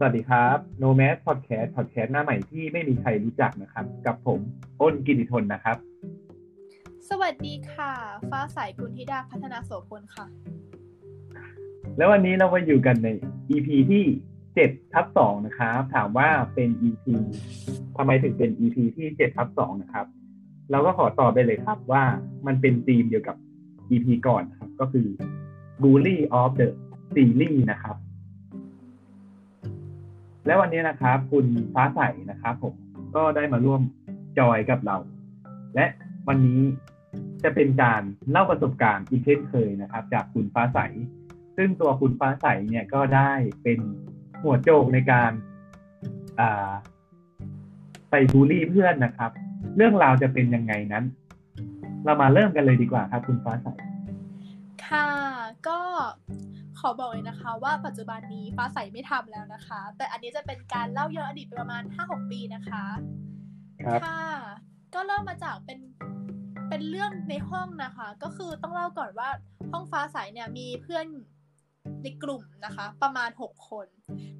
สวัสดีครับ Nomad Podcast Podcast หน้าใหม่ที่ไม่มีใครรู้จักนะครับ กับผมอ้นกิติทนนะครับ สวัสดีค่ะ ฟ้าใสกุลธิดาพัฒนาโสพลค่ะ แล้ววันนี้เรามาอยู่กันใน EP ที่7ทับ2นะครับ ถามว่าเป็น EP ทำไมถึงเป็น EP ที่7ทับ2นะครับ เราก็ขอตอบไปเลยครับว่ามันเป็นธีมเดียวกับ EP ก่อนนะครับ ก็คือ Bully of the Series นะครับ และวันนี้นะครับ คุณฟ้าใสนะครับผมก็ได้มาร่วมจอยกับเรา และวันนี้จะเป็นการเล่าประสบการณ์อีกเช่นเคยนะครับ จากคุณฟ้าใส ซึ่งตัวคุณฟ้าใสเนี่ยก็ได้เป็นหัวโจกในการาไปบูลลี่เพื่อนนะครับ เรื่องราวจะเป็นยังไงนั้น เรามาเริ่มกันเลยดีกว่าครับ คุณฟ้าใส ค่ะ ก็ ขอบอกเลยนะคะว่าปัจจุบันนี้ฟ้าใสไม่ทำแล้วนะคะ แต่อันนี้จะเป็นการเล่าย้อนอดีตประมาณ 5-6 ปีนะคะครับค่ะก็เริ่มมาจากเป็นเป็นเรื่องในห้องนะคะ ก็คือต้องเล่าก่อนว่าห้องฟ้าใสเนี่ยมีเพื่อนในกลุ่มนะคะ ประมาณ 6 คน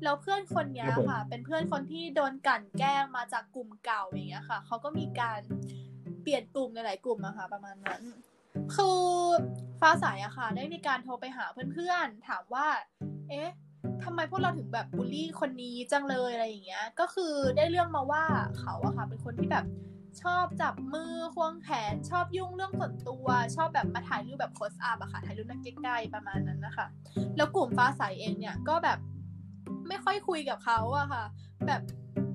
แล้วเพื่อนคนเนี้ยค่ะ เป็นเพื่อนคนที่โดนกลั่นแกล้งมาจากกลุ่มเก่าอย่างเงี้ยค่ะเขาก็มีการเปลี่ยนกลุ่มหลายๆกลุ่มอะค่ะ ประมาณนั้น คือฟ้าใสอะค่ะ ได้มีการโทรไปหาเพื่อนๆ ถามว่า เอ๊ะทำไมพวกเราถึงแบบบูลลี่คนนี้จังเลยอะไรอย่างเงี้ย ก็คือได้เรื่องมาว่าเขาอะค่ะ เป็นคนที่แบบชอบจับมือควงแขนชอบยุ่งเรื่องส่วนตัว ชอบแบบมาถ่ายรูปแบบโคสอัพอะค่ะถ่ายรูปนั่งใกล้ๆประมาณนั้นนะคะ แล้วกลุ่มฟ้าใสเองเนี่ยก็แบบไม่ค่อยคุยกับเขาอะค่ะ แบบ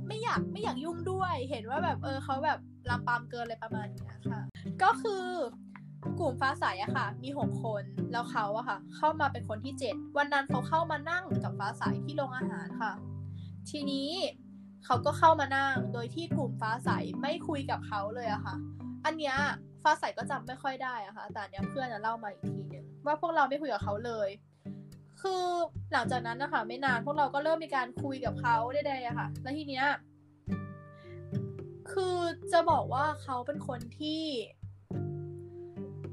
ไม่อยากไม่อยากยุ่งด้วย เห็นว่าแบบเออเขาแบบลำปามเกินอะไรประมาณเนี้ยค่ะ ก็คือ กลุ่มฟ้าใสอะค่ะ มีหกคน แล้วเขาอะค่ะ เข้ามาเป็นคนที่เจ็ดวันนั้นเขาเข้ามานั่งกับฟ้าใสที่โรงอาหารค่ะ ทีนี้เขาก็เข้ามานั่งโดยที่กลุ่มฟ้าใสไม่คุยกับเขาเลยอะค่ะ อันเนี้ยฟ้าใสก็จำไม่ค่อยได้อะค่ะ แต่เนี้ยเพื่อนจะเล่ามาอีกทีหนึ่งว่าพวกเราไม่คุยกับเขาเลย คือหลังจากนั้นนะคะไม่นานพวกเราก็เริ่มมีการคุยกับเขาได้ๆอะค่ะ แล้วทีเนี้ยคือจะบอกว่าเขาเป็นคนที่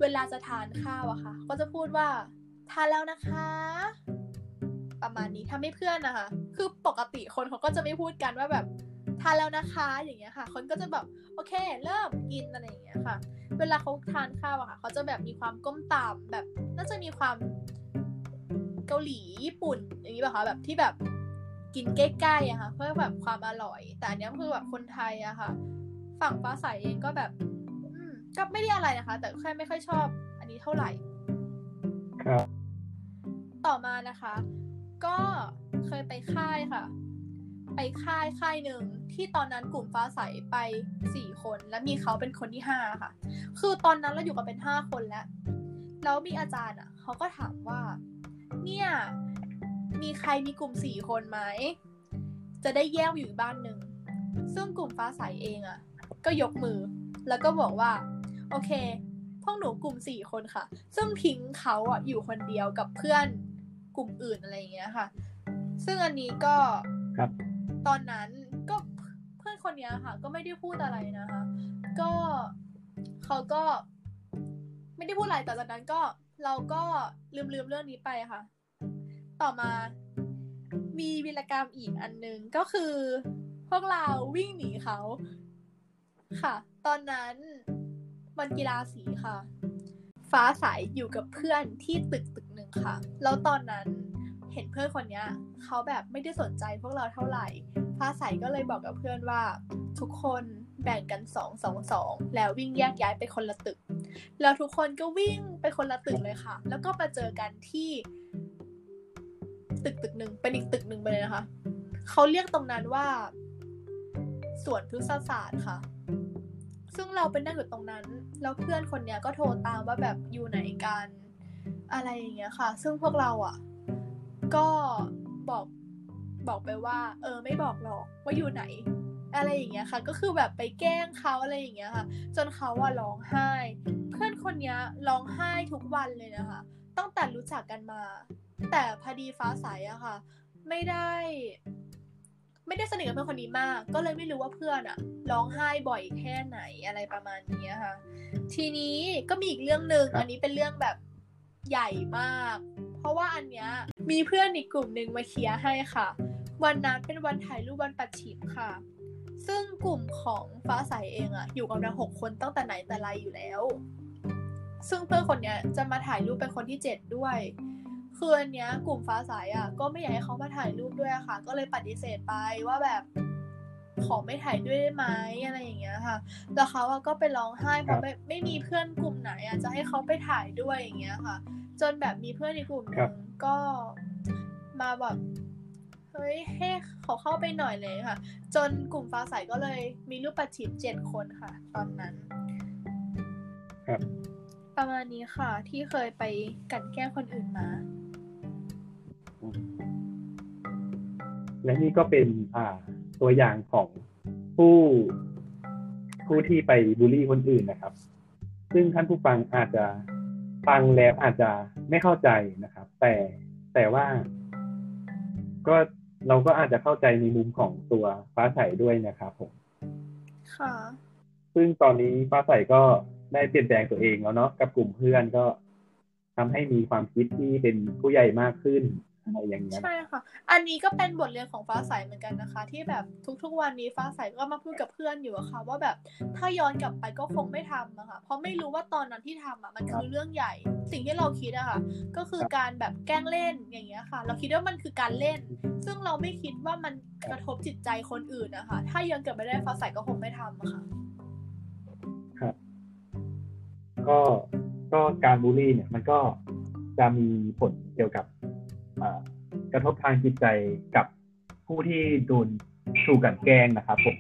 เวลาจะทานข้าวอะค่ะ ก็จะพูดว่าทานแล้วนะคะ ประมาณนี้ทำให้เพื่อนนะคะ คือปกติคนเขาก็จะไม่พูดกันว่าแบบทานแล้วนะคะ อย่างเงี้ยค่ะ คนก็จะแบบโอเค เริ่มกินอะไรอย่างเงี้ยค่ะ เวลาเขาทานข้าวอะค่ะเขาจะแบบมีความก้มต่ำแบบ น่าจะมีความเกาหลีญี่ปุ่น อย่างนี้ป่ะคะแบบที่แบบกินใกล้ๆอะค่ะ เพื่อแบบความอร่อย แต่อันนี้คือแบบคนไทยอะค่ะ ฝั่งฟ้าใสเองก็แบบ ก็ไม่ได้อะไรนะคะ แต่แค่ไม่ค่อยชอบ อันนี้เท่าไหร่ ครับ ต่อมานะคะ ก็เคยไปค่ายค่ะ ไปค่ายค่ายหนึ่งที่ตอนนั้นกลุ่มฟ้าใสไปสี่คน และมีเขาเป็นคนที่ห้าค่ะ คือตอนนั้นเราอยู่กันเป็นห้าคนแล้วแล้วมีอาจารย์อะเขาก็ถามว่า เนี่ย มีใครมีกลุ่มสี่คนไหม จะได้แยกไปอยู่อีกบ้านหนึ่ง ซึ่งกลุ่มฟ้าใสเองอะ ก็ยกมือ แล้วก็บอกว่า โอเค พวกหนูกลุ่มสี่คนค่ะ ซึ่งทิ้งเขาอะอยู่คนเดียวกับเพื่อนกลุ่มอื่นอะไรอย่างเงี้ยค่ะ ซึ่งอันนี้ก็ครับตอนนั้นก็เพื่อนคนเนี้ยค่ะ ก็ไม่ได้พูดอะไรนะคะ ก็เขาก็ ไม่ได้พูดอะไรแต่ตอนนั้นก็เราก็ลืมลืมเรื่องนี้ไปค่ะ ต่อมามีวีรกรรมอีกอันหนึงก็คือ พวกเราวิ่งหนีเขา ค่ะ ตอนนั้น วันกีฬาสีค่ะ ฟ้าใสอยู่กับเพื่อนที่ตึกตึกหนึ่งค่ะ แล้วตอนนั้นเห็นเพื่อนคนนี้เขาแบบไม่ได้สนใจพวกเราเท่าไหร่ ฟ้าใสก็เลยบอกกับเพื่อนว่า ทุกคนแบ่งกันสองสองสองแล้ววิ่งแยกย้ายไปคนละตึก แล้วทุกคนก็วิ่งไปคนละตึกเลยค่ะ แล้วก็มาเจอกันที่ ตึกตึกหนึ่งเป็นอีกตึกหนึ่งไปเลยนะคะเขาเรียกตรงนั้นว่าสวนพฤกษศาสตร์ค่ะ ซึ่งเราเป็นนั่งอยู่ตรงนั้น แล้วเพื่อนคนเนี้ยก็โทรตามว่าแบบอยู่ไหนกันอะไรอย่างเงี้ยค่ะ ซึ่งพวกเราอะ ก็บอกบอกไปว่า เออ ไม่บอกหรอกว่าอยู่ไหน อะไรอย่างเงี้ยค่ะ ก็คือแบบไปแกล้งเขาอะไรอย่างเงี้ยค่ะ จนเขาว่าร้องไห้ เพื่อนคนเนี้ยร้องไห้ทุกวันเลยนะคะ ตั้งแต่รู้จักกันมา แต่พอดีฟ้าใสอะค่ะ ไม่ได้ ไม่ได้สนิทกับเพื่อนคนนี้มาก ก็เลยไม่รู้ว่าเพื่อนอะร้องไห้บ่อยแค่ไหนอะไรประมาณนี้ค่ะ ทีนี้ก็มีอีกเรื่องหนึ่งครับอันนี้เป็นเรื่องแบบใหญ่มาก เพราะว่าอันเนี้ยมีเพื่อนอีกกลุ่มหนึ่งมาเคลียร์ให้ค่ะ วันนั้นเป็นวันถ่ายรูปวันปัดฉิมค่ะ ซึ่งกลุ่มของฟ้าใสเองอะอยู่กันมาหกคนตั้งแต่ไหนแต่ไรอยู่แล้ว ซึ่งเพื่อนคนเนี้ยจะมาถ่ายรูปเป็นคนที่เจ็ดด้วย คืออันเนี้ยกลุ่มฟ้าใสอะก็ไม่อยากให้เขามาถ่ายรูปด้วยอะค่ะ ก็เลยปฏิเสธไปว่าแบบขอไม่ถ่ายด้วยได้ไหมอะไรอย่างเงี้ยค่ะแล้วเขาอะก็ไปร้องไห้เพราะไม่ไม่มีเพื่อนกลุ่มไหนอะจะให้เขาไปถ่ายด้วยอย่างเงี้ยค่ะ จนแบบมีเพื่อนอีกกลุ่มหครันึ่บงก็มาแบบเฮ้ยให้เขาเข้าไปหน่อยเลยค่ะ จนกลุ่มฟ้าใสก็เลยมีรูปปัดฉิมเจ็ดคนค่ะ ตอนนั้นครับประมาณนี้ค่ะ ที่เคยไปกลันแกล้งคนอื่นมา และนี่ก็เป็นอ่าตัวอย่างของผู้ผู้ที่ไปบูลลี่คนอื่นนะครับ ซึ่งท่านผู้ฟังอาจจะฟังแล้วอาจจะไม่เข้าใจนะครับ แต่แต่ว่า ก็เราก็อาจจะเข้าใจในมุมของตัวฟ้าใสด้วยนะครับผมค่ะซึ่งตอนนี้ฟ้าใสก็ได้เปลี่ยนแปลงตัวเองแล้วเนาะกับกลุ่มเพื่อนก็ทำให้มีความคิดที่เป็นผู้ใหญ่มากขึ้น อะไรอย่างเงี้ยใช่ค่ะ อันนี้ก็เป็นบทเรียนของฟ้าใสเหมือนกันนะคะ ที่แบบทุกๆวันนี้ฟ้าใสก็มาพูดกับเพื่อนอยู่อะค่ะ ว่าแบบถ้าย้อนกลับไปก็คงไม่ทำอะค่ะ เพราะไม่รู้ว่าตอนนั้นที่ทำอะมันคือเรื่องใหญ่ สิ่งที่เราคิดอะค่ะ ก็คือการแบบแกล้งเล่นอย่างเงี้ยค่ะ เราคิดว่ามันคือการเล่น ซึ่งเราไม่คิดว่ามันกระทบจิตใจคนอื่นนะคะถ้าย้อนกลับไปได้ฟ้าใสก็คงไม่ทำอะค่ะครับก็ก็การบูลลี่เนี่ยมันก็จะมีผลเกี่ยวกับอ่า กระทบทางจิตใจกับผู้ที่โดนถูกกันแกงนะครับผม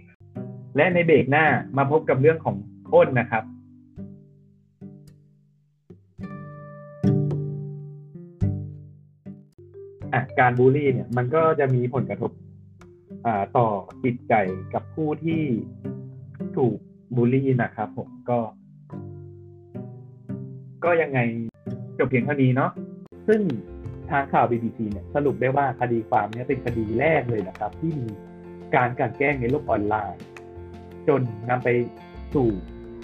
และในเบรกหน้ามาพบกับเรื่องของอ้นนะครับการบูลลี่เนี่ยมันก็จะมีผลกระทบต่อจิตใจกับผู้ที่ถูกบูลลี่นะครับผมก็ ก็ยังไงจบเพียงเท่านี้เนาะซึ่ง ทางข่าว BBC เนี่ยสรุปได้ว่าคดีความเนี้เป็นคดีแรกเลยนะครับ ที่มีการกลันแกล้งในโลกออนไลน์ จนนำไปสู่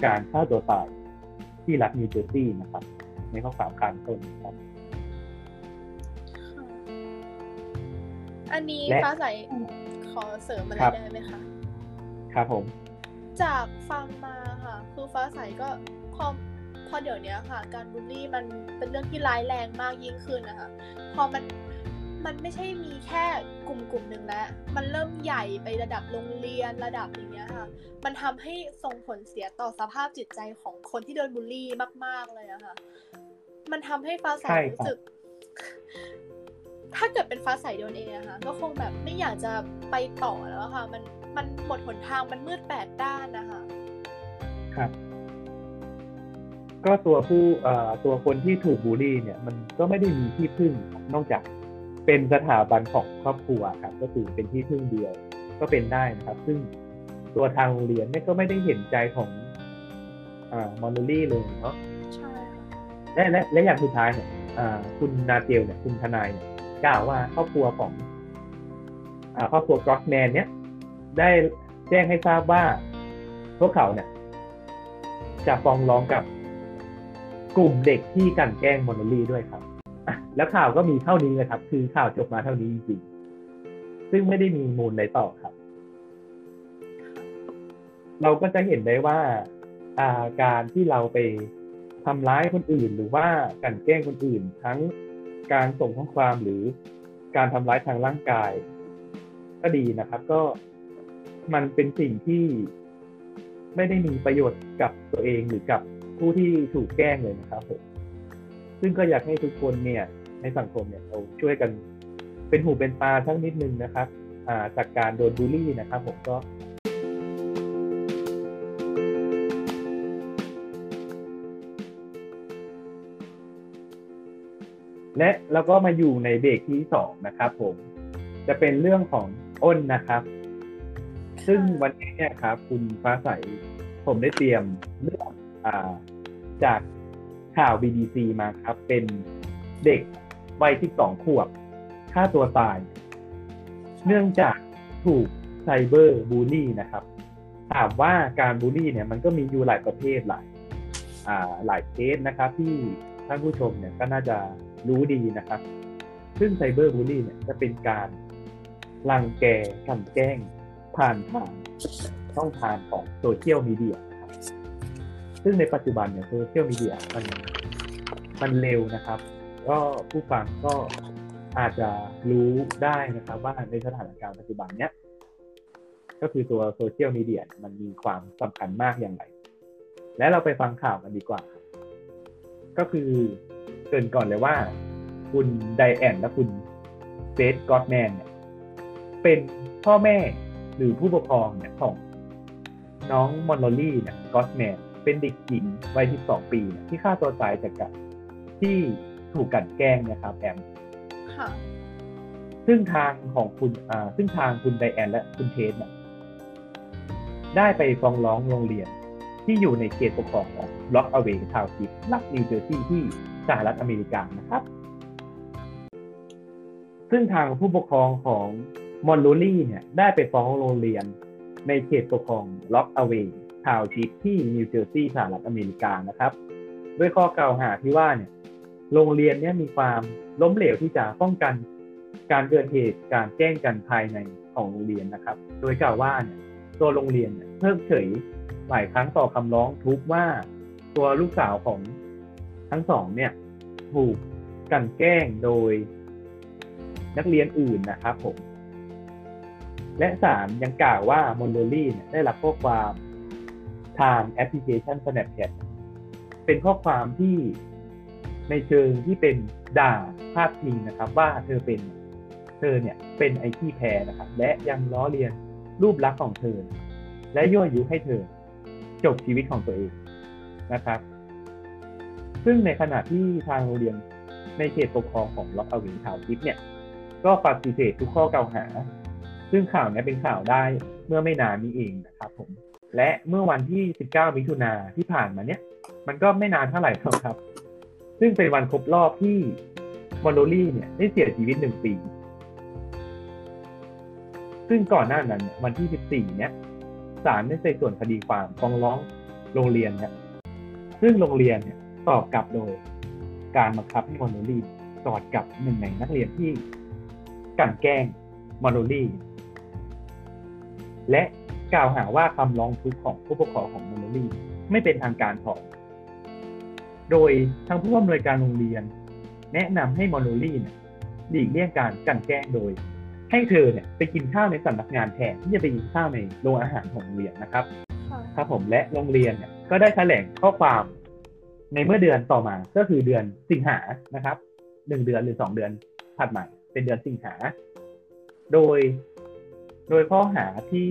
การฆ่าตัวตายที่รัฐนิวเจอร์ซีย์นะครับ ในข้อความการต้นครับ อันนี้และฟ้าใสขอเสริมอะไรครับได้ไหมคะครับผม จากฟังมาค่ะ คือฟ้าใสก็พอ พอเดี๋ยวเนี้ยค่ะ การบูลลี่มันเป็นเรื่องที่ร้ายแรงมากยิ่งขึ้นนะคะ พอมันมันไม่ใช่มีแค่กลุ่มกลุ่มหนึ่งแล้ว มันเริ่มใหญ่ไประดับโรงเรียนระดับอย่างเงี้ยค่ะ มันทำให้ส่งผลเสียต่อสภาพจิตใจของคนที่โดนบูลลี่มาก ๆเลยอะค่ะ มันทำให้ฟ้าใสใช่ครับรู้สึก ถ้าเกิดเป็นฟ้าใสโดนเองอะค่ะก็คงแบบไม่อยากจะไปต่อแล้วอะค่ะ มันมันหมดหนทางมันมืดแปดด้านนะคะ ครับ ก็ตัวผู้เอ่อตัวคนที่ถูกบูลลี่เนี่ยมันก็ไม่ได้มีที่พึ่งนอกจากเป็นสถาบันของครอบครัวครับก็คือเป็นที่พึ่งเดียวก็เป็นได้นะครับ ซึ่งตัวทางโรงเรียนเนี่ยก็ไม่ได้เห็นใจของอ่ามอนลี่เลยเนาะใช่ค่ะและและและอย่างสุดท้ายเนี่ยอ่าคุณนาเตียวเนี่ยคุณทนายเนี่ยกล่าวว่าครอบครัวของอ่าครอบครัวกรอกแมนเนี่ย ได้แจ้งให้ทราบว่าพวกเขาเนี่ย จะฟ้องร้องกับ กลุ่มเด็กที่กันแกล้งมอนลี่ด้วยครับ แล้วข่าวก็มีเท่านี้เลยครับ คือข่าวจบมาเท่านี้จริงๆซึ่งไม่ได้มีมูลอะไรต่อครับ เราก็จะเห็นได้ว่าาการที่เราไปทำร้ายคนอื่น หรือว่ากันแกล้งคนอื่น ทั้งการส่งข้อความหรือการทำร้ายทางร่างกาย ก็ดีนะครับ ก็มันเป็นสิ่งที่ไม่ได้มีประโยชน์กับตัวเองหรือกับ ผู้ที่ถูกแกล้งเลยนะครับผมซึ่งก็อยากให้ทุกคนเนี่ย ในสังคมเนี่ยเราช่วยกันเป็นหูเป็นตาสักนิดนึงนะครับาจากการโดนบูลลี่นะครับผมก็ และเราก็มาอยู่ในเบรกที่สองนะครับผม จะเป็นเรื่องของอ้นนะครับ ซึ่งวันนี้เนี่ยครับ คุณฟ้าใสผมได้เตรียมเรื่อง จากข่าว BBC มาครับ เป็นเด็กวัย 12 ขวบฆ่าตัวตาย เนื่องจากถูกไซเบอร์บูลลี่นะครับ ถามว่าการบูลลี่เนี่ยมันก็มีอยู่หลายประเภทหลายอ่าหลายเคสนะครับที่ท่านผู้ชมเนี่ยก็น่าจะรู้ดีนะครับ ซึ่งไซเบอร์บูลลี่เนี่ยจะเป็นการรังแกกลันแกล้งผ่านทางช่องทางของโซเชียลมีเดีย ซึ่งในปัจจุบันเนี่ยโซเชียลมีเดียมันมันเร็วนะครับ ก็ผู้ฟังก็อาจจะรู้ได้นะครับว่าในสถานการณ์ปัจจุบันเนี้ยก็คือตัวโซเชียลมีเดียมันมีความสำคัญมากอย่างไร และเราไปฟังข่าวกันดีกว่า ก็คือเกินก่อนเลยว่า คุณไดแอนและคุณเฟสกอตแมนเนี่ยเป็นพ่อแม่หรือผู้ปกครองเนี่ยของน้องมัลลอรี่เนี่ยกรอสแมน เป็นเด็กหญิงวัย 12 ปีเนี่ยที่ฆ่าตัวตายจากการที่ถูกกลั่นแกล้งนะครับแอมค่ะซึ่งทางของคุณอ่าซึ่งทางคุณไดแอนและคุณเซธเนี่ยได้ไปฟ้องร้องโรงเรียนที่อยู่ในเขตปกครองของ Rockaway Township รัฐนิวเจอร์ซีย์ที่สหรัฐอเมริกานะครับ ซึ่งทางผู้ปกครองของมัลลอรี่เนี่ยได้ไปฟ้องโรงเรียนในเขตปกครอง Rockaway Township ที่นิวเจอร์ซีย์สหรัฐอเมริกานะครับ ด้วยข้อกล่าวหาที่ว่าเนี่ยโรงเรียนเนี่ยมีความล้มเหลวที่จะป้องกันการเกิดเหตุการแกล้งกันภายในของโรงเรียนนะครับ โดยกล่าวว่าเนี่ยตัวโรงเรียนเนี่ยเพิกเฉยหลายครั้งต่อคำร้องทุกข์ว่าตัวลูกสาวของทั้งสองเนี่ยถูกกันแกล้งโดยนักเรียนอื่นนะครับผม และศาลยังกล่าวว่า มอนโดลี่เนี่ยได้รับข้อความ ทางแอปพลิเคชัน Snapchat เป็นข้อความที่ในเชิงที่เป็นด่าพาดพิงนะครับ ว่าเธอเป็นเธอเนี่ยเป็นไอที่แพ้นะครับ และยังล้อเลียนรูปลักษณ์ของเธอ และยั่วยุให้เธอจบชีวิตของตัวเองนะครับซึ่งในขณะที่ทางโรงเรียนในเขตปกครองของล็อกอวินทาวทิปเนี่ย ก็ปฏิเสธทุกข้อกล่าวหา ซึ่งข่าวนี้เป็นข่าวได้เมื่อไม่นานนี้เองนะครับผม และเมื่อวันที่ 19 มิถุนาที่ผ่านมาเนี่ยมันก็ไม่นานเท่าไหร่หรอกครับ ซึ่งเป็นวันครบรอบที่มอนโดลี่เนี่ยได้เสียชีวิตหนึ่งปี ซึ่งก่อนหน้านั้นเนี่ยวันที่ 14 เนี่ยศาลได้ไต่ส่วนคดีความฟ้องร้องโรงเรียนเนี่ยซึ่งโรงเรียนเนี่ยตอบกลับโดย การบังคับให้มอนโดลี่กอดกับหนึ่งในนักเรียนที่กลั่นแกล้งมอนโดลี่และ กล่าวหาว่าคำร้องทุกข์ของผู้ปกครองของมอนโลีไม่เป็นทางการพอโดยทางผู้อำนวยการโรงเรียน แนะนำให้มอนโลีเนี่ยหลีกเลี่ยงการกันแกล้งโดย ให้เธอเนี่ยไปกินข้าวในสำนักงานแทนที่จะไปกินข้าวในโรงอาหารของโรงเรียนนะครับค่ะครับผมและโรงเรียนเนี่ยก็ได้แถลงข้อความในเมื่อเดือนต่อมาก็คือเดือนสิงหานะครับหนึ่งเดือนหรือสองเดือนถัดมาเป็นเดือนสิงหา โดย โดยข้อหาที่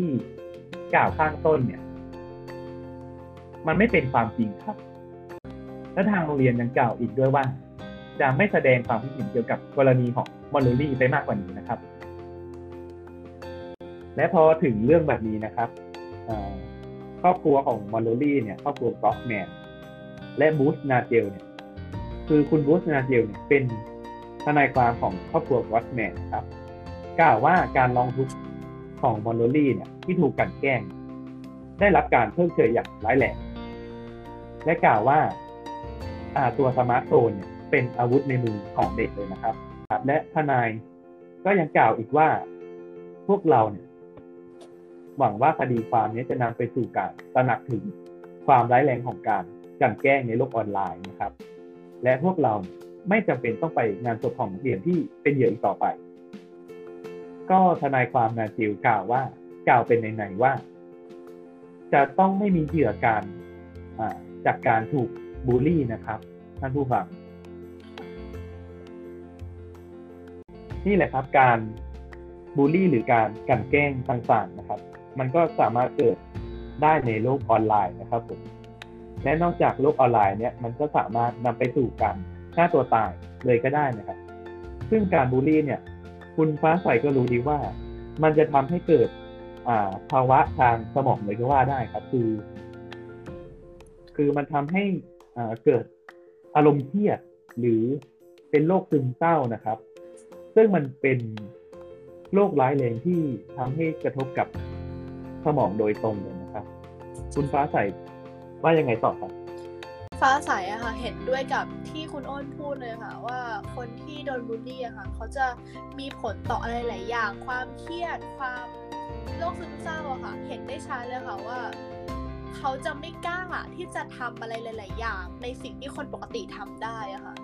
กล่าวข้างต้นเนี่ย มันไม่เป็นความจริงครับ และทางโรงเรียนยังกล่าวอีกด้วยว่า จะไม่แสดงความคิดเห็นเกี่ยวกับกรณีของมัลลอรี่ไปมากกว่านี้นะครับ และพอถึงเรื่องแบบนี้นะครับครอบครัวของมัลลอรี่เนี่ยครอบครัวกรอสแมนและบรูซ นาเกลเนี่ย คือคุณบรูซ นาเกลเนี่ยเป็นทนายความของครอบครัวกรอสแมนนะครับ กล่าวว่าการร้องทุกข์ ของมัลลอรี่เนี่ยที่ถูกกลั่นแกล้ง ได้รับการเพิกเฉยอย่างร้ายแรงและกล่าวว่าอาตัวสมาร์ทโฟนเนี่ยเป็นอาวุธในมือของเด็กเลยนะครับครับ และทนายก็ยังกล่าวอีกว่าพวกเราเนี่ย หวังว่าคดีความนี้จะนำไปสู่การตระหนักถึงความร้ายแรงของการกลั่นแกล้งในโลกออนไลน์นะครับ และพวกเราไม่จำเป็นต้องไปงานศพของนักเรียนที่เป็นเหยื่ออีกต่อไป ก็ทนายความนาจิลกล่าวว่ากล่าวเป็นในๆว่า จะต้องไม่มีเหยื่อการจากการถูกบูลลี่นะครับท่านผู้ฟังนี่แหละครับการบูลลี่หรือการกันแกล้งต่างๆนะครับ มันก็สามารถเกิดได้ในโลกออนไลน์นะครับผมและนอกจากโลกออนไลน์เนี่ยมันก็สามารถนำไปสู่การฆ่าตัวตายเลยก็ได้นะครับ ซึ่งการบูลลี่เนี่ย คุณฟ้าใสก็รู้ดีว่า มันจะทำให้เกิด อ่า ภาวะทางสมองเลยก็ว่าได้ครับ คือ คือมันทำให้อ่าเกิดอารมณ์เครียดหรือเป็นโรคซึมเศร้านะครับ ซึ่งมันเป็นโรคร้ายแรงที่ทำให้กระทบกับสมองโดยตรงเลยนะครับ คุณฟ้าใสว่ายังไงต่อครับ ฟ้าใสอะค่ะ เห็นด้วยกับที่คุณอ้นพูดเลยค่ะ ว่าคนที่โดนบูลลี่อะค่ะ เขาจะมีผลต่ออะไรหลายอย่าง ความเครียด ความโรคซึมเศร้าอะค่ะ เห็นได้ชัดเลยค่ะว่า เขาจะไม่กล้าที่จะทำอะไรหลาย ๆ อย่าง ในสิ่งที่คนปกติทำได้อะค่ะ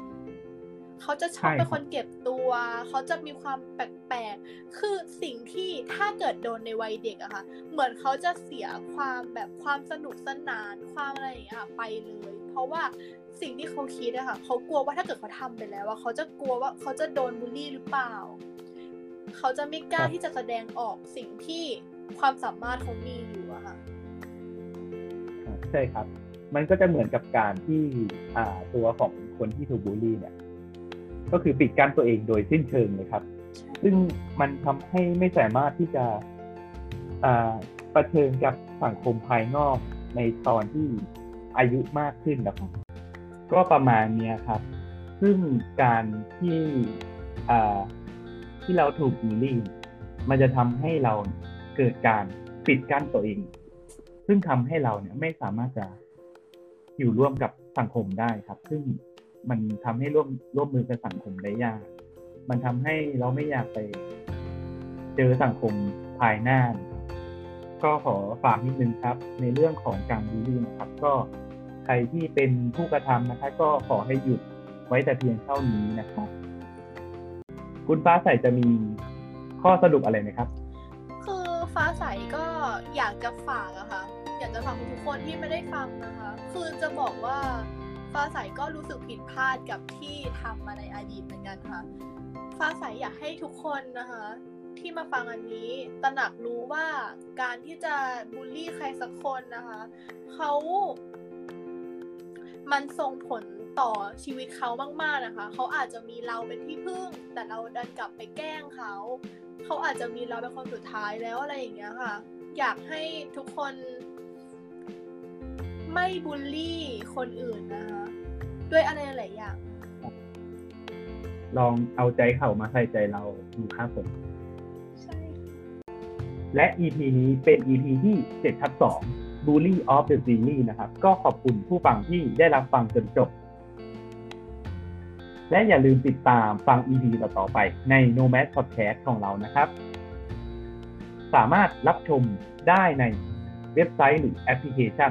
เขาจะชอบเป็นคนเก็บตัว เขาจะมีความแปลกๆ คือสิ่งที่ถ้าเกิดโดนในวัยเด็กอะค่ะ เหมือนเขาจะเสียความแบบความสนุกสนาน ความอะไรอย่างเงี้ยค่ะ ไปเลย เพราะว่าสิ่งที่เขาคิดอะค่ะเขากลัวว่าถ้าเกิดเขาทำไปแล้วว่าเขาจะกลัวว่าเขาจะโดนบูลลี่หรือเปล่า เขาจะไม่กล้าครับที่จะแสดงออกสิ่งที่ความสามารถเขามีอยู่อะค่ะอ่าใช่ครับ มันก็จะเหมือนกับการที่อ่าตัวของคนที่ถูกบูลลี่เนี่ย ก็คือปิดกั้นตัวเองโดยสิ้นเชิงเลยครับ ซึ่งมันทำให้ไม่สามารถที่จะอ่าประเชิญกับสังคมภายนอกในตอนที่ อายุมากขึ้นนะครับ ก็ประมาณนี้ครับ ซึ่งการที่อ่าที่เราถูกบูลลี่มันจะทำให้เราเกิดการปิดกั้นตัวเอง ซึ่งทำให้เราเนี่ยไม่สามารถจะอยู่ร่วมกับสังคมได้ครับ ซึ่งมันทำให้ร่วมร่วมมือกับสังคมได้ยาก มันทำให้เราไม่อยากไปเจอสังคมภายหน้าครับก็ขอฝากนิดนึงครับ ในเรื่องของการบูลลี่นะครับ ก็ ใครที่เป็นผู้กระทำนะคะ ก็ขอให้หยุดไว้แต่เพียงเท่านี้นะครับ คุณฟ้าใสจะมีข้อสรุปอะไรไหมครับ คือฟ้าใสก็อยากจะฝากอะค่ะอยากจะฝากทุกคนที่ไม่ได้ฟังนะคะ คือจะบอกว่าฟ้าใสก็รู้สึกผิดพลาดกับที่ทำมาในอดีตเหมือนกันค่ะ ฟ้าใสอยากให้ทุกคนนะคะ ที่มาฟังอันนี้ตระหนักรู้ว่าการที่จะบูลลี่ใครสักคนนะคะเขา มันส่งผลต่อชีวิตเขามากๆนะคะ เขาอาจจะมีเราเป็นที่พึ่ง แต่เราดันกลับไปแกล้งเขา เขาอาจจะมีเราเป็นคนสุดท้ายแล้วอะไรอย่างเงี้ยค่ะ อยากให้ทุกคน ไม่บูลลี่คนอื่นนะคะ ด้วยอะไรหลายอย่าง ลองเอาใจเขามาใส่ใจเราดูครับผม ใช่ และ EP นี้เป็น EP ที่7ทับ2 Bully of the Series นะครับ ก็ขอบคุณผู้ฟังที่ได้รับฟังจนจบ และอย่าลืมติดตามฟัง EP ต่อๆไปใน Nomad Podcast ของเรานะครับ สามารถรับชมได้ในเว็บไซต์หรือแอปพลิเคชัน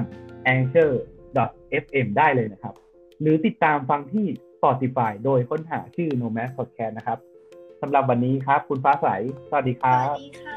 anchor.fm ได้เลยนะครับ หรือติดตามฟังที่ Spotify โดยค้นหาชื่อ Nomad Podcast นะครับสำหรับวันนี้ครับ คุณฟ้าใส สวัสดีครัวัสบดีค่ะ